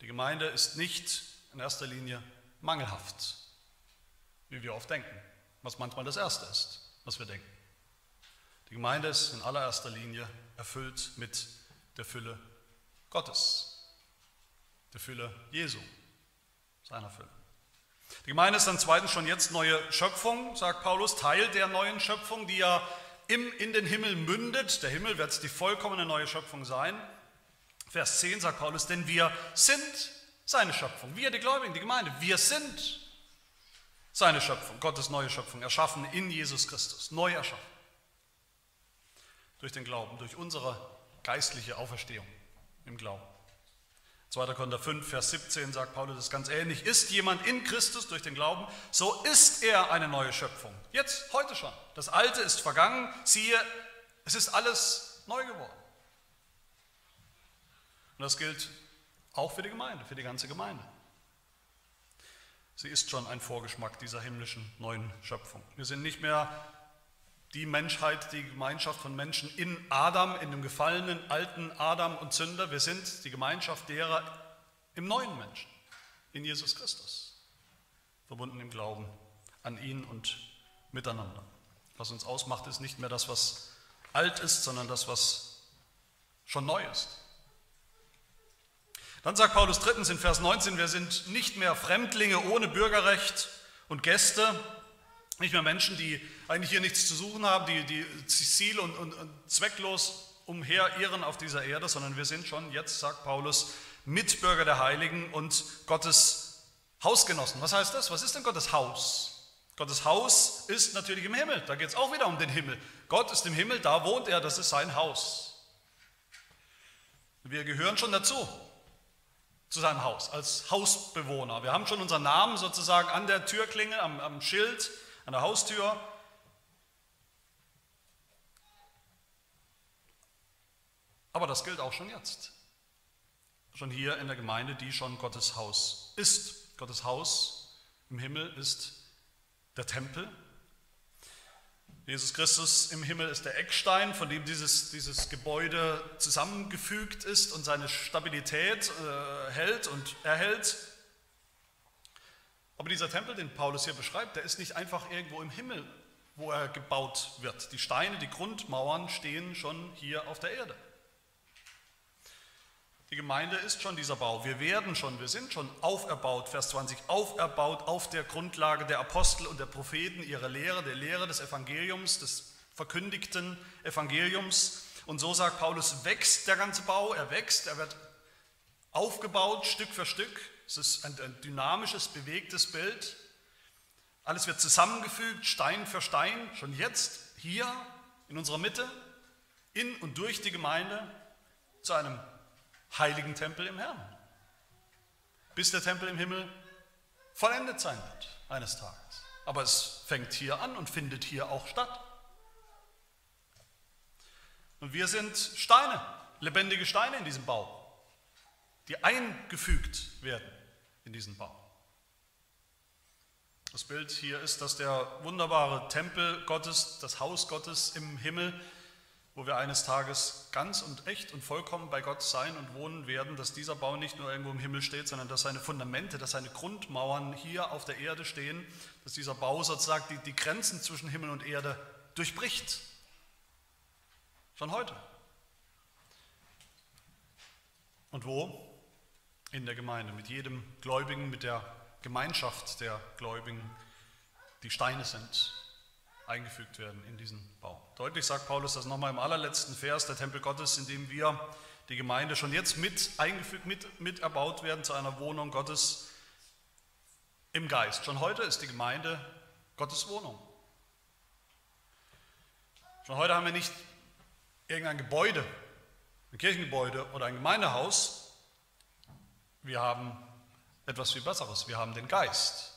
Die Gemeinde ist nicht in erster Linie mangelhaft, wie wir oft denken, was manchmal das Erste ist, was wir denken. Die Gemeinde ist in allererster Linie erfüllt mit der Fülle Gottes, der Fülle Jesu, seiner Fülle. Die Gemeinde ist dann zweitens schon jetzt neue Schöpfung, sagt Paulus, Teil der neuen Schöpfung, die ja im, in den Himmel mündet. Der Himmel wird die vollkommene neue Schöpfung sein. Vers 10 sagt Paulus, denn wir sind seine Schöpfung. Wir, die Gläubigen, die Gemeinde, wir sind seine Schöpfung, Gottes neue Schöpfung, erschaffen in Jesus Christus, neu erschaffen durch den Glauben, durch unsere geistliche Auferstehung im Glauben. 2. Korinther 5, Vers 17 sagt Paulus das ganz ähnlich. Ist jemand in Christus durch den Glauben, so ist er eine neue Schöpfung. Jetzt, heute schon. Das Alte ist vergangen. Siehe, es ist alles neu geworden. Und das gilt Auch für die Gemeinde, für die ganze Gemeinde. Sie ist schon ein Vorgeschmack dieser himmlischen neuen Schöpfung. Wir sind nicht mehr die Menschheit, die Gemeinschaft von Menschen in Adam, in dem gefallenen alten Adam und Sünder. Wir sind die Gemeinschaft derer im neuen Menschen, in Jesus Christus, verbunden im Glauben an ihn und miteinander. Was uns ausmacht, ist nicht mehr das, was alt ist, sondern das, was schon neu ist. Dann sagt Paulus drittens in Vers 19, wir sind nicht mehr Fremdlinge ohne Bürgerrecht und Gäste, nicht mehr Menschen, die eigentlich hier nichts zu suchen haben, die, die ziel- und, und, und zwecklos umherirren auf dieser Erde, sondern wir sind schon jetzt, sagt Paulus, Mitbürger der Heiligen und Gottes Hausgenossen. Was heißt das? Was ist denn Gottes Haus? Gottes Haus ist natürlich im Himmel. Da geht es auch wieder um den Himmel. Gott ist im Himmel, da wohnt er, das ist sein Haus. Wir gehören schon dazu, zu seinem Haus, als Hausbewohner. Wir haben schon unseren Namen sozusagen an der Türklinge, am, am Schild an der Haustür. Aber das gilt auch schon jetzt. Schon hier in der Gemeinde, die schon Gottes Haus ist. Gottes Haus im Himmel ist der Tempel. Jesus Christus im Himmel ist der Eckstein, von dem dieses, dieses Gebäude zusammengefügt ist und seine Stabilität äh, hält und erhält. Aber dieser Tempel, den Paulus hier beschreibt, der ist nicht einfach irgendwo im Himmel, wo er gebaut wird. Die Steine, die Grundmauern stehen schon hier auf der Erde. Die Gemeinde ist schon dieser Bau. Wir werden schon, wir sind schon auferbaut, Vers 20, auferbaut auf der Grundlage der Apostel und der Propheten, ihrer Lehre, der Lehre des Evangeliums, des verkündigten Evangeliums. Und so sagt Paulus, wächst der ganze Bau, er wächst, er wird aufgebaut Stück für Stück es ist ein, ein dynamisches, bewegtes Bild. Alles wird zusammengefügt, Stein für Stein, schon jetzt, hier in unserer Mitte, in und durch die Gemeinde zu einem heiligen Tempel im Herrn. Bis der Tempel im Himmel vollendet sein wird eines Tages. Aber es fängt hier an und findet hier auch statt. Und wir sind Steine, lebendige Steine in diesem Bau, die eingefügt werden in diesen Bau. Das Bild hier ist, dass der wunderbare Tempel Gottes, das Haus Gottes im Himmel, wo wir eines Tages ganz und echt und vollkommen bei Gott sein und wohnen werden, dass dieser Bau nicht nur irgendwo im Himmel steht, sondern dass seine Fundamente, dass seine Grundmauern hier auf der Erde stehen, dass dieser Bau sozusagen die, die Grenzen zwischen Himmel und Erde durchbricht. Schon heute. Und wo? In der Gemeinde, mit jedem Gläubigen, mit der Gemeinschaft der Gläubigen, die Steine sind, eingefügt werden in diesen Bau. Deutlich sagt Paulus das nochmal im allerletzten Vers, der Tempel Gottes, in dem wir, die Gemeinde, schon jetzt mit eingefügt, mit, mit erbaut werden zu einer Wohnung Gottes im Geist. Schon heute ist die Gemeinde Gottes Wohnung. Schon heute haben wir nicht irgendein Gebäude, ein Kirchengebäude oder ein Gemeindehaus, wir haben etwas viel Besseres. Wir haben den Geist.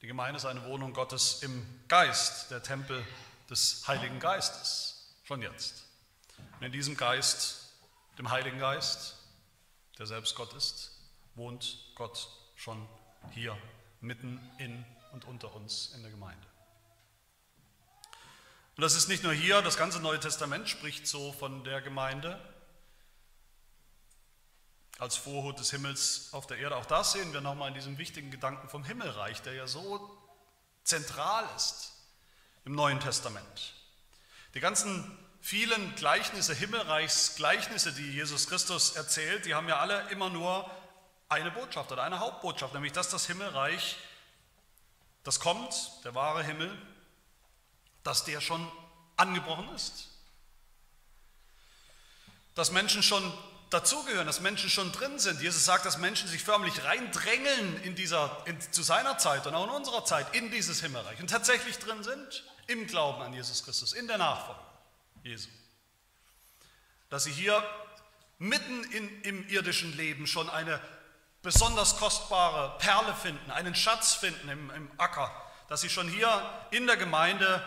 Die Gemeinde ist eine Wohnung Gottes im Geist, der Tempel des Heiligen Geistes, schon jetzt. Und in diesem Geist, dem Heiligen Geist, der selbst Gott ist, wohnt Gott schon hier mitten in und unter uns in der Gemeinde. Und das ist nicht nur hier, das ganze Neue Testament spricht so von der Gemeinde, als Vorhut des Himmels auf der Erde. Auch das sehen wir nochmal in diesem wichtigen Gedanken vom Himmelreich, der ja so zentral ist im Neuen Testament. Die ganzen vielen Gleichnisse, Himmelreichsgleichnisse, die Jesus Christus erzählt, die haben ja alle immer nur eine Botschaft oder eine Hauptbotschaft, nämlich dass das Himmelreich, das kommt, der wahre Himmel, dass der schon angebrochen ist. Dass Menschen schon dazugehören, dass Menschen schon drin sind. Jesus sagt, dass Menschen sich förmlich reindrängeln in dieser, in, zu seiner Zeit und auch in unserer Zeit in dieses Himmelreich und tatsächlich drin sind im Glauben an Jesus Christus, in der Nachfolge Jesu. Dass sie hier mitten in, im irdischen Leben schon eine besonders kostbare Perle finden, einen Schatz finden im, im Acker, dass sie schon hier in der Gemeinde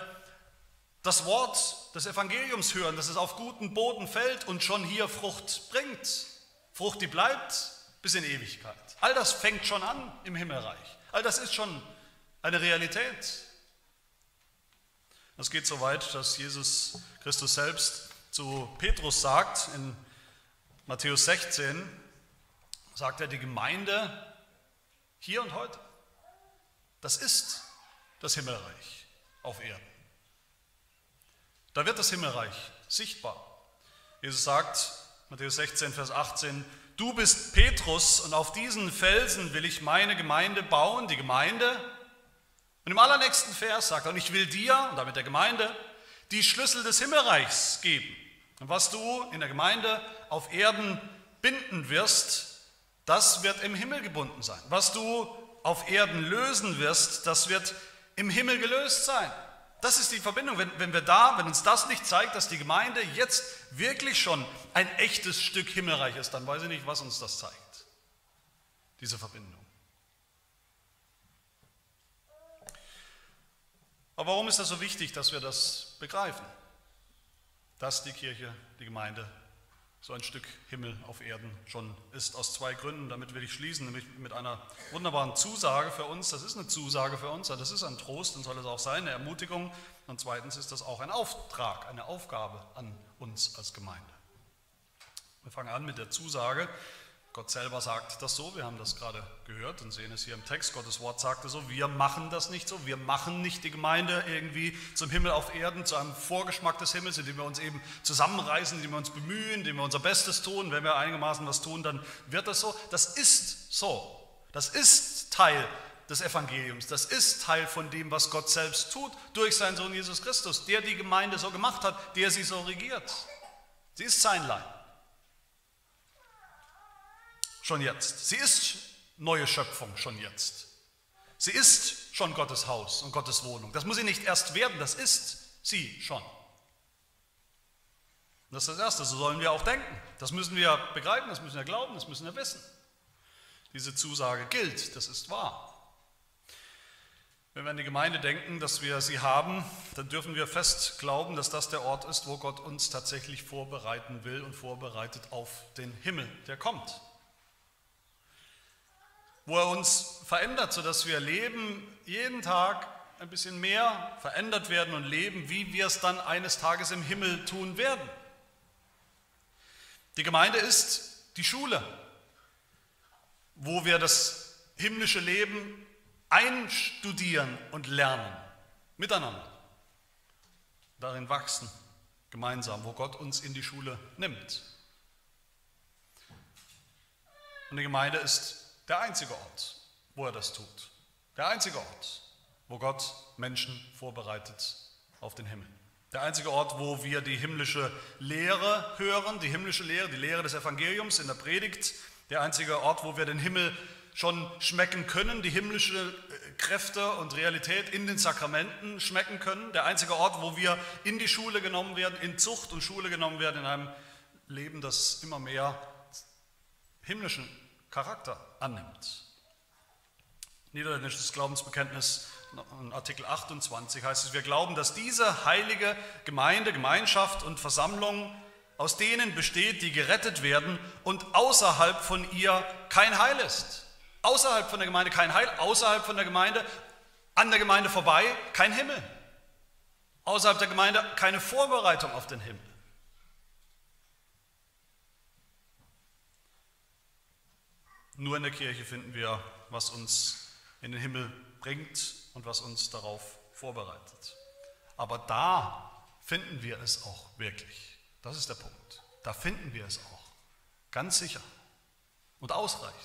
das Wort des Evangeliums hören, dass es auf guten Boden fällt und schon hier Frucht bringt. Frucht, die bleibt, bis in Ewigkeit. All das fängt schon an im Himmelreich. All das ist schon eine Realität. Es geht so weit, dass Jesus Christus selbst zu Petrus sagt, in Matthäus 16, sagt er, die Gemeinde hier und heute, das ist das Himmelreich auf Erden. Da wird das Himmelreich sichtbar. Jesus sagt, Matthäus 16, Vers 18, du bist Petrus und auf diesen Felsen will ich meine Gemeinde bauen, die Gemeinde. Und im allernächsten Vers sagt er, und ich will dir, und damit der Gemeinde, die Schlüssel des Himmelreichs geben. Und was du in der Gemeinde auf Erden binden wirst, das wird im Himmel gebunden sein. Was du auf Erden lösen wirst, das wird im Himmel gelöst sein. Das ist die Verbindung. Wenn, wenn wir da, wenn uns das nicht zeigt, dass die Gemeinde jetzt wirklich schon ein echtes Stück Himmelreich ist, dann weiß ich nicht, was uns das zeigt. Diese Verbindung. Aber warum ist das so wichtig, dass wir das begreifen? Dass die Kirche, die Gemeinde so ein Stück Himmel auf Erden schon ist. Aus zwei Gründen. Damit will ich schließen, nämlich mit einer wunderbaren Zusage für uns. Das ist eine Zusage für uns, das ist ein Trost und soll es auch sein, eine Ermutigung. Und zweitens ist das auch ein Auftrag, eine Aufgabe an uns als Gemeinde. Wir fangen an mit der Zusage, Gott selber sagt das so, wir haben das gerade gehört und sehen es hier im Text. Gottes Wort sagte so, wir machen das nicht so, wir machen nicht die Gemeinde irgendwie zum Himmel auf Erden, zu einem Vorgeschmack des Himmels, indem wir uns eben zusammenreißen, indem wir uns bemühen, indem wir unser Bestes tun. Wenn wir einigermaßen was tun, dann wird das so. Das ist so. Das ist Teil des Evangeliums. Das ist Teil von dem, was Gott selbst tut durch seinen Sohn Jesus Christus, der die Gemeinde so gemacht hat, der sie so regiert. Sie ist sein Leib. Schon jetzt. Sie ist neue Schöpfung schon jetzt. Sie ist schon Gottes Haus und Gottes Wohnung. Das muss sie nicht erst werden, das ist sie schon. Das ist das Erste, so sollen wir auch denken. Das müssen wir begreifen, das müssen wir glauben, das müssen wir wissen. Diese Zusage gilt, das ist wahr. Wenn wir an die Gemeinde denken, dass wir sie haben, dann dürfen wir fest glauben, dass das der Ort ist, wo Gott uns tatsächlich vorbereiten will und vorbereitet auf den Himmel, der kommt wo er uns verändert, sodass wir leben jeden Tag ein bisschen mehr verändert werden und leben, wie wir es dann eines Tages im Himmel tun werden. Die Gemeinde ist die Schule, wo wir das himmlische Leben einstudieren und lernen, miteinander, darin wachsen, gemeinsam, wo Gott uns in die Schule nimmt. Und die Gemeinde ist der einzige Ort, wo er das tut. Der einzige Ort, wo Gott Menschen vorbereitet auf den Himmel. Der einzige Ort, wo wir die himmlische Lehre hören, die himmlische Lehre, die Lehre des Evangeliums in der Predigt. Der einzige Ort, wo wir den Himmel schon schmecken können, die himmlische äh, Kräfte und Realität in den Sakramenten schmecken können. Der einzige Ort, wo wir in die Schule genommen werden, in Zucht und Schule genommen werden, in einem Leben, das immer mehr himmlischen Charakter annimmt. Niederländisches Glaubensbekenntnis, Artikel 28 heißt es, wir glauben, dass diese heilige Gemeinde, Gemeinschaft und Versammlung aus denen besteht, die gerettet werden und außerhalb von ihr kein Heil ist. Außerhalb von der Gemeinde kein Heil, außerhalb von der Gemeinde, an der Gemeinde vorbei kein Himmel. Außerhalb der Gemeinde keine Vorbereitung auf den Himmel. Nur in der Kirche finden wir, was uns in den Himmel bringt und was uns darauf vorbereitet. Aber da finden wir es auch wirklich. Das ist der Punkt. Da finden wir es auch. Ganz sicher und ausreichend.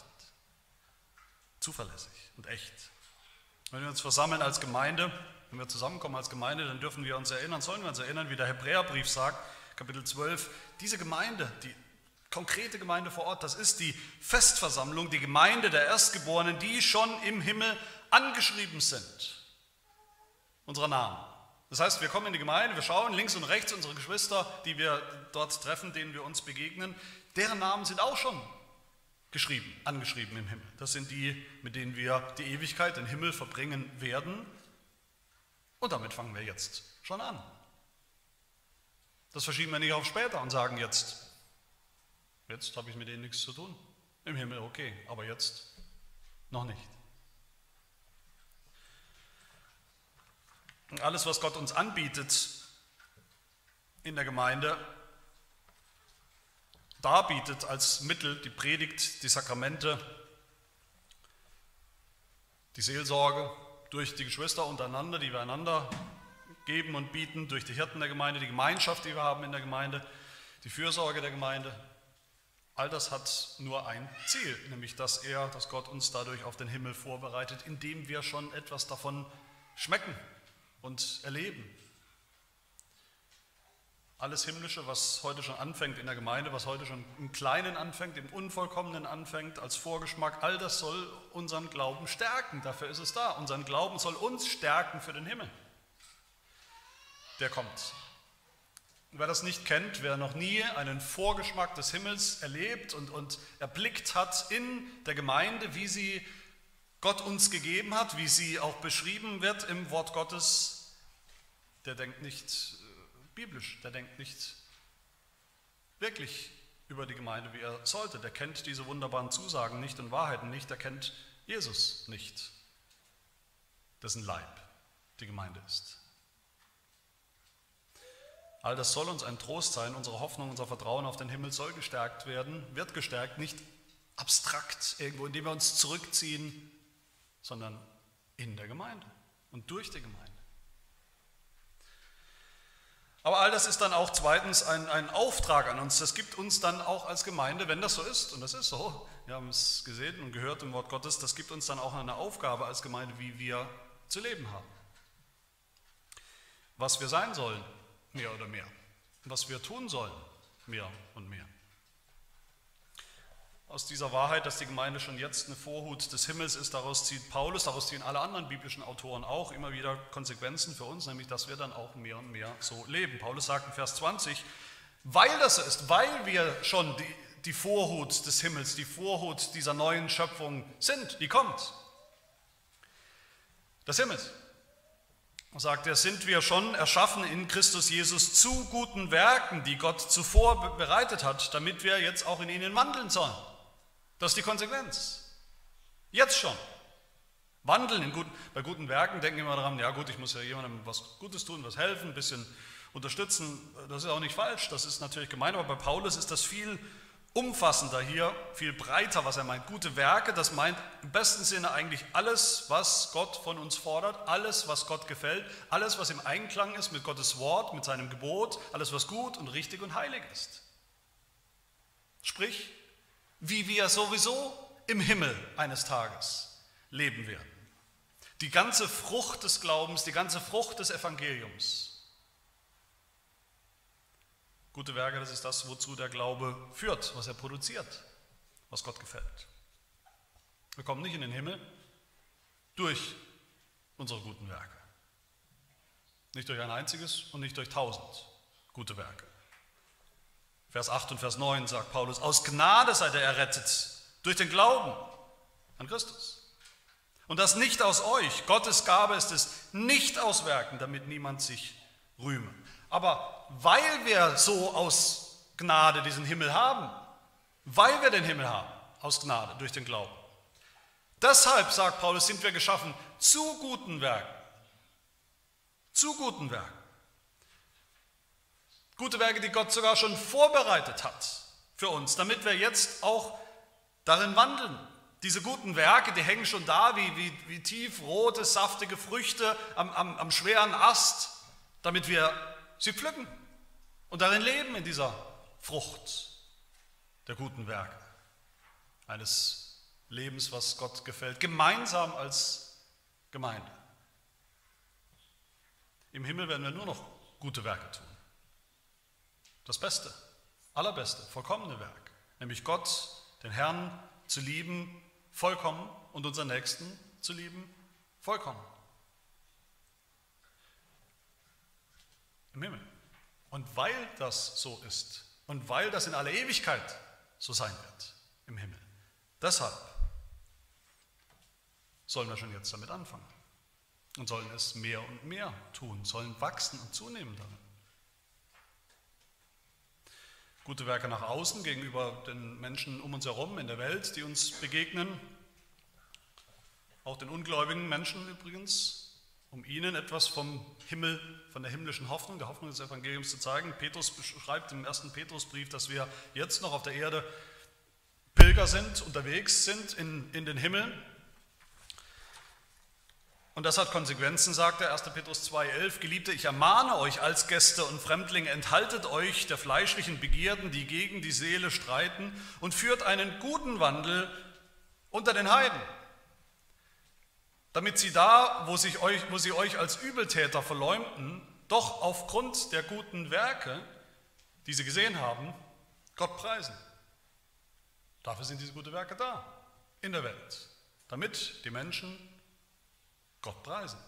Zuverlässig und echt. Wenn wir uns versammeln als Gemeinde, wenn wir zusammenkommen als Gemeinde, dann dürfen wir uns erinnern, sollen wir uns erinnern, wie der Hebräerbrief sagt, Kapitel 12, diese Gemeinde, die konkrete Gemeinde vor Ort, das ist die Festversammlung, die Gemeinde der Erstgeborenen, die schon im Himmel angeschrieben sind. Unserer Namen. Das heißt, wir kommen in die Gemeinde, wir schauen links und rechts unsere Geschwister, die wir dort treffen, denen wir uns begegnen, deren Namen sind auch schon geschrieben, angeschrieben im Himmel. Das sind die, mit denen wir die Ewigkeit, den Himmel verbringen werden. Und damit fangen wir jetzt schon an. Das verschieben wir nicht auf später und sagen jetzt, Jetzt habe ich mit denen nichts zu tun. Im Himmel okay, aber jetzt noch nicht. Und alles, was Gott uns anbietet in der Gemeinde, darbietet als Mittel die Predigt, die Sakramente, die Seelsorge durch die Geschwister untereinander, die wir einander geben und bieten, durch die Hirten der Gemeinde, die Gemeinschaft, die wir haben in der Gemeinde, die Fürsorge der Gemeinde. All das hat nur ein Ziel, nämlich dass er, dass Gott uns dadurch auf den Himmel vorbereitet, indem wir schon etwas davon schmecken und erleben. Alles Himmlische, was heute schon anfängt in der Gemeinde, was heute schon im Kleinen anfängt, im Unvollkommenen anfängt, als Vorgeschmack, all das soll unseren Glauben stärken. Dafür ist es da. Unseren Glauben soll uns stärken für den Himmel. Der kommt. Wer das nicht kennt, wer noch nie einen Vorgeschmack des Himmels erlebt und, und erblickt hat in der Gemeinde, wie sie Gott uns gegeben hat, wie sie auch beschrieben wird im Wort Gottes, der denkt nicht biblisch, der denkt nicht wirklich über die Gemeinde, wie er sollte. Der kennt diese wunderbaren Zusagen nicht und Wahrheiten nicht, der kennt Jesus nicht, dessen Leib die Gemeinde ist. All das soll uns ein Trost sein, unsere Hoffnung, unser Vertrauen auf den Himmel soll gestärkt werden, wird gestärkt, nicht abstrakt irgendwo, indem wir uns zurückziehen, sondern in der Gemeinde und durch die Gemeinde. Aber all das ist dann auch zweitens ein, ein Auftrag an uns. Das gibt uns dann auch als Gemeinde, wenn das so ist, und das ist so, wir haben es gesehen und gehört im Wort Gottes, das gibt uns dann auch eine Aufgabe als Gemeinde, wie wir zu leben haben. Was wir sein sollen, mehr oder mehr. Was wir tun sollen, mehr und mehr aus dieser Wahrheit, dass die Gemeinde schon jetzt eine Vorhut des Himmels ist, daraus zieht Paulus, daraus ziehen alle anderen biblischen Autoren auch immer wieder Konsequenzen für uns, nämlich dass wir dann auch mehr und mehr so leben. Paulus sagt in Vers 20, weil das so ist, weil wir schon die, die Vorhut des Himmels, die Vorhut dieser neuen Schöpfung sind, die kommt, des Himmels. Sagt er, sind wir schon erschaffen in Christus Jesus zu guten Werken, die Gott zuvor bereitet hat, damit wir jetzt auch in ihnen wandeln sollen. Das ist die Konsequenz. Jetzt schon. Wandeln guten, bei guten Werken denken wir daran, ja gut, ich muss ja jemandem was Gutes tun, was helfen, ein bisschen unterstützen. Das ist auch nicht falsch, das ist natürlich gemein, aber bei Paulus ist das viel umfassender hier, viel breiter, was er meint. Gute Werke, das meint im besten Sinne eigentlich alles, was Gott von uns fordert, alles, was Gott gefällt, alles, was im Einklang ist mit Gottes Wort, mit seinem Gebot, alles, was gut und richtig und heilig ist. Sprich, wie wir sowieso im Himmel eines Tages leben werden. Die ganze Frucht des Glaubens, die ganze Frucht des Evangeliums. Gute Werke, das ist das, wozu der Glaube führt, was er produziert, was Gott gefällt. Wir kommen nicht in den Himmel durch unsere guten Werke. Nicht durch ein einziges und nicht durch tausend gute Werke. Vers 8 und Vers 9 sagt Paulus, aus Gnade seid ihr errettet, durch den Glauben an Christus. Und das nicht aus euch, Gottes Gabe ist es, nicht aus Werken, damit niemand sich rühme. Aber weil wir so aus Gnade diesen Himmel haben, weil wir den Himmel haben, aus Gnade, durch den Glauben, deshalb, sagt Paulus, sind wir geschaffen zu guten Werken. Zu guten Werken. Gute Werke, die Gott sogar schon vorbereitet hat für uns, damit wir jetzt auch darin wandeln. Diese guten Werke, die hängen schon da wie, wie, wie tiefrote, saftige Früchte am, am, am schweren Ast, damit wir sie pflücken und darin leben in dieser Frucht der guten Werke. Eines Lebens, was Gott gefällt, gemeinsam als Gemeinde. Im Himmel werden wir nur noch gute Werke tun. Das Beste, allerbeste, vollkommene Werk, nämlich Gott, den Herrn zu lieben, vollkommen und unseren Nächsten zu lieben, vollkommen. Im Himmel. Und weil das so ist und weil das in aller Ewigkeit so sein wird im Himmel, deshalb sollen wir schon jetzt damit anfangen und sollen es mehr und mehr tun, sollen wachsen und zunehmen darin. Gute Werke nach außen gegenüber den Menschen um uns herum in der Welt, die uns begegnen. Auch den ungläubigen Menschen übrigens, um ihnen etwas vom Himmel, von der himmlischen Hoffnung, der Hoffnung des Evangeliums zu zeigen. Petrus beschreibt im ersten Petrusbrief, dass wir jetzt noch auf der Erde Pilger sind, unterwegs sind in, in den Himmel. Und das hat Konsequenzen, sagt er 1. Petrus 2,11. Geliebte, ich ermahne euch als Gäste und Fremdlinge, enthaltet euch der fleischlichen Begierden, die gegen die Seele streiten, und führt einen guten Wandel unter den Heiden, damit sie da, wo, sich euch, wo sie euch als Übeltäter verleumden, doch aufgrund der guten Werke, die sie gesehen haben, Gott preisen. Dafür sind diese guten Werke da in der Welt, damit die Menschen Gott preisen.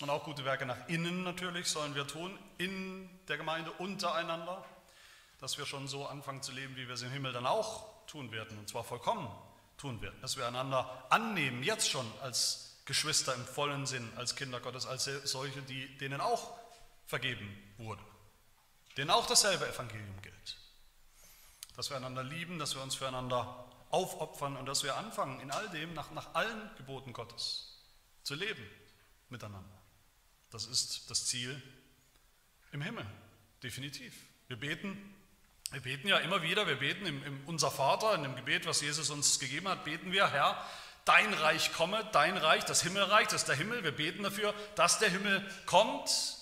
Und auch gute Werke nach innen natürlich sollen wir tun, in der Gemeinde untereinander, dass wir schon so anfangen zu leben, wie wir es im Himmel dann auch tun werden, und zwar vollkommen tun werden, dass wir einander annehmen, jetzt schon als Geschwister im vollen Sinn, als Kinder Gottes, als solche, die, denen auch vergeben wurde, denen auch dasselbe Evangelium gilt. Dass wir einander lieben, dass wir uns füreinander aufopfern und dass wir anfangen, in all dem nach, nach allen Geboten Gottes zu leben miteinander. Das ist das Ziel im Himmel, definitiv. Wir beten, wir beten ja immer wieder, wir beten im, im Unser Vater, in dem Gebet, was Jesus uns gegeben hat, beten wir, Herr, dein Reich komme, dein Reich, das Himmelreich, das ist der Himmel. Wir beten dafür, dass der Himmel kommt,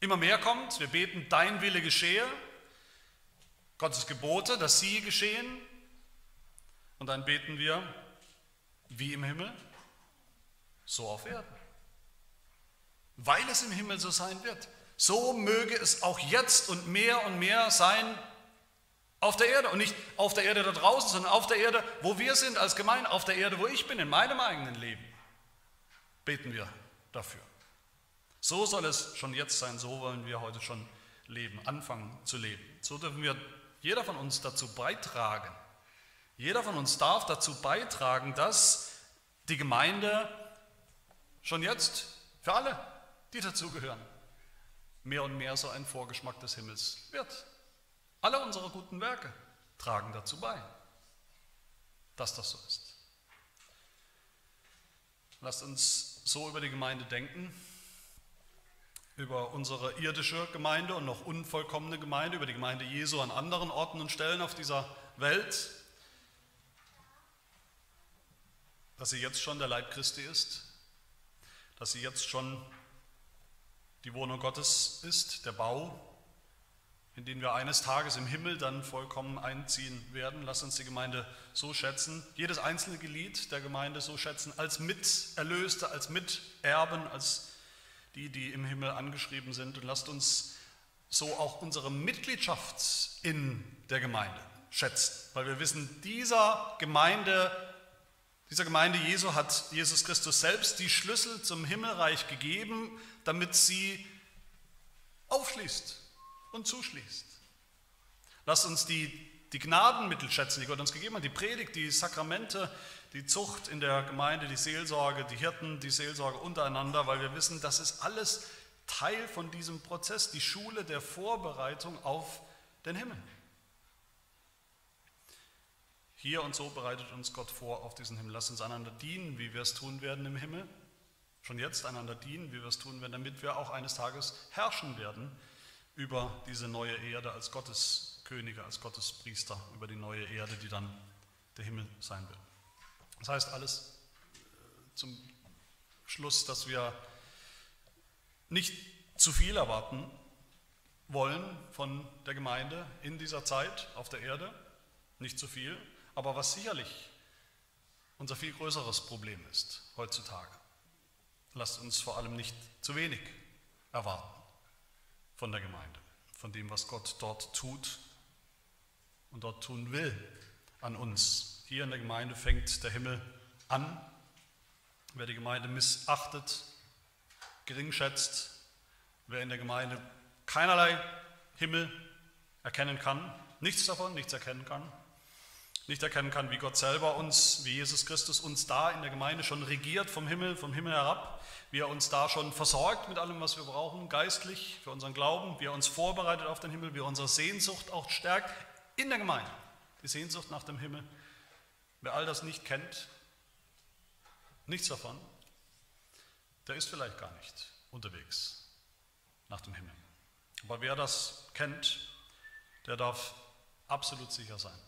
immer mehr kommt. Wir beten, dein Wille geschehe, Gottes Gebote, dass sie geschehen, und dann beten wir, wie im Himmel, so auf Erden. Weil es im Himmel so sein wird. So möge es auch jetzt und mehr und mehr sein auf der Erde. Und nicht auf der Erde da draußen, sondern auf der Erde, wo wir sind als Gemeinde, auf der Erde, wo ich bin, in meinem eigenen Leben. Beten wir dafür. So soll es schon jetzt sein, so wollen wir heute schon leben, anfangen zu leben. So dürfen wir jeder von uns dazu beitragen, jeder von uns darf dazu beitragen, dass die Gemeinde schon jetzt für alle, die dazugehören, mehr und mehr so ein Vorgeschmack des Himmels wird. Alle unsere guten Werke tragen dazu bei, dass das so ist. Lasst uns so über die Gemeinde denken, über unsere irdische Gemeinde und noch unvollkommene Gemeinde, über die Gemeinde Jesu an anderen Orten und Stellen auf dieser Welt dass sie jetzt schon der Leib Christi ist, dass sie jetzt schon die Wohnung Gottes ist, der Bau, in den wir eines Tages im Himmel dann vollkommen einziehen werden. Lass uns die Gemeinde so schätzen, jedes einzelne Glied der Gemeinde so schätzen, als Miterlöste, als Miterben, als die, die im Himmel angeschrieben sind. Und lasst uns so auch unsere Mitgliedschaft in der Gemeinde schätzen, weil wir wissen, dieser Gemeinde dieser Gemeinde Jesu hat Jesus Christus selbst die Schlüssel zum Himmelreich gegeben, damit sie aufschließt und zuschließt. Lasst uns die, die Gnadenmittel schätzen, die Gott uns gegeben hat, die Predigt, die Sakramente, die Zucht in der Gemeinde, die Seelsorge, die Hirten, die Seelsorge untereinander, weil wir wissen, das ist alles Teil von diesem Prozess, die Schule der Vorbereitung auf den Himmel. Hier und so bereitet uns Gott vor auf diesen Himmel. Lass uns einander dienen, wie wir es tun werden im Himmel. Schon jetzt einander dienen, wie wir es tun werden, damit wir auch eines Tages herrschen werden über diese neue Erde als Gottes Könige, als Gottes Priester, über die neue Erde, die dann der Himmel sein wird. Das heißt alles äh, zum Schluss, dass wir nicht zu viel erwarten wollen von der Gemeinde in dieser Zeit auf der Erde, nicht zu viel, aber was sicherlich unser viel größeres Problem ist heutzutage. Lasst uns vor allem nicht zu wenig erwarten von der Gemeinde, von dem, was Gott dort tut und dort tun will an uns. Hier in der Gemeinde fängt der Himmel an. Wer die Gemeinde missachtet, geringschätzt, wer in der Gemeinde keinerlei Himmel erkennen kann, nichts davon, nichts erkennen kann, nicht erkennen kann, wie Gott selber uns, wie Jesus Christus uns da in der Gemeinde schon regiert vom Himmel, vom Himmel herab, wie er uns da schon versorgt mit allem, was wir brauchen, geistlich, für unseren Glauben, wie er uns vorbereitet auf den Himmel, wie er unsere Sehnsucht auch stärkt in der Gemeinde, die Sehnsucht nach dem Himmel. Wer all das nicht kennt, nichts davon, der ist vielleicht gar nicht unterwegs nach dem Himmel. Aber wer das kennt, der darf absolut sicher sein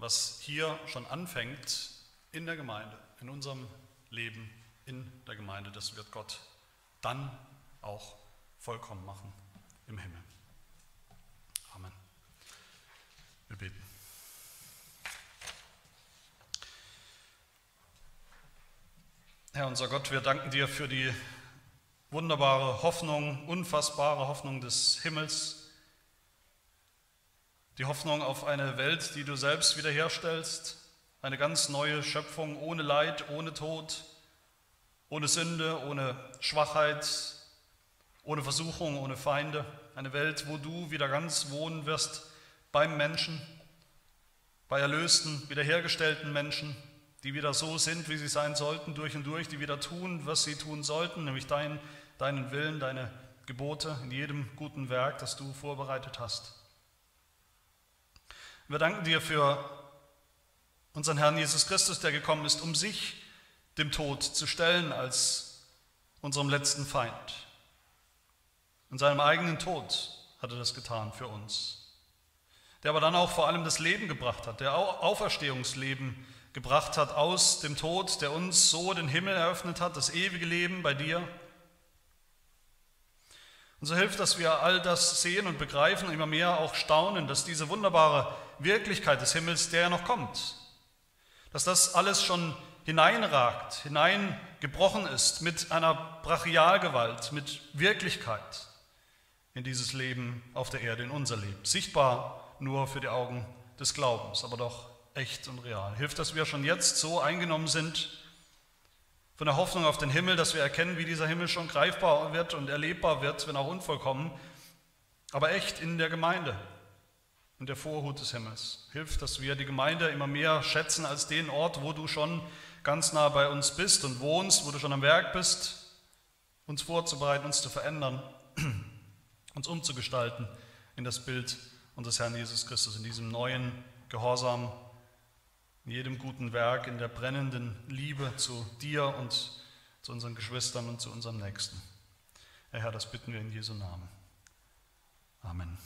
was hier schon anfängt in der Gemeinde, in unserem Leben in der Gemeinde, das wird Gott dann auch vollkommen machen im Himmel. Amen. Wir beten. Herr unser Gott, wir danken dir für die wunderbare Hoffnung, unfassbare Hoffnung des Himmels die Hoffnung auf eine Welt, die du selbst wiederherstellst, eine ganz neue Schöpfung ohne Leid, ohne Tod, ohne Sünde, ohne Schwachheit, ohne Versuchung, ohne Feinde, eine Welt, wo du wieder ganz wohnen wirst beim Menschen, bei erlösten, wiederhergestellten Menschen, die wieder so sind, wie sie sein sollten, durch und durch, die wieder tun, was sie tun sollten, nämlich dein, deinen Willen, deine Gebote in jedem guten Werk, das du vorbereitet hast. Wir danken dir für unseren Herrn Jesus Christus, der gekommen ist, um sich dem Tod zu stellen als unserem letzten Feind. In seinem eigenen Tod hat er das getan für uns. Der aber dann auch vor allem das Leben gebracht hat, der Auferstehungsleben gebracht hat aus dem Tod, der uns so den Himmel eröffnet hat, das ewige Leben bei dir. Und so hilft, dass wir all das sehen und begreifen und immer mehr auch staunen, dass diese wunderbare Wirklichkeit des Himmels, der ja noch kommt, dass das alles schon hineinragt, hineingebrochen ist mit einer Brachialgewalt, mit Wirklichkeit in dieses Leben auf der Erde, in unser Leben. Sichtbar nur für die Augen des Glaubens, aber doch echt und real. Hilft, dass wir schon jetzt so eingenommen sind von der Hoffnung auf den Himmel, dass wir erkennen, wie dieser Himmel schon greifbar wird und erlebbar wird, wenn auch unvollkommen, aber echt in der Gemeinde, in der Vorhut des Himmels. Hilft, dass wir die Gemeinde immer mehr schätzen als den Ort, wo du schon ganz nah bei uns bist und wohnst, wo du schon am Werk bist, uns vorzubereiten, uns zu verändern, uns umzugestalten in das Bild unseres Herrn Jesus Christus, in diesem neuen Gehorsam in jedem guten Werk, in der brennenden Liebe zu dir und zu unseren Geschwistern und zu unserem Nächsten. Herr, das bitten wir in Jesu Namen. Amen.